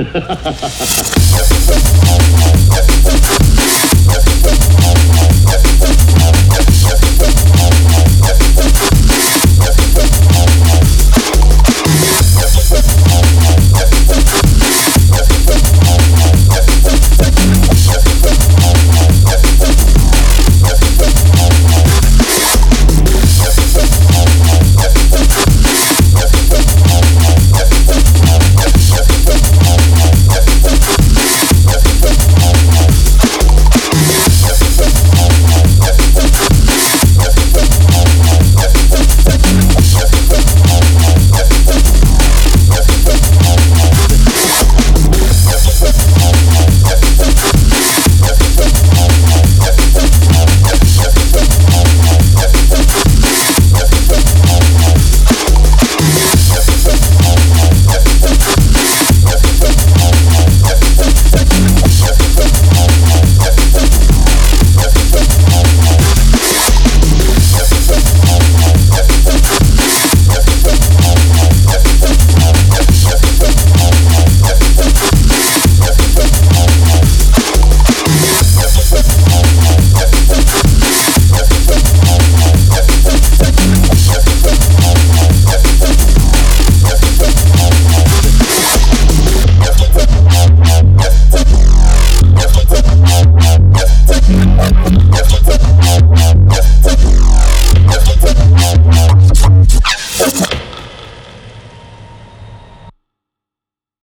Ha ha ha ha ha ha!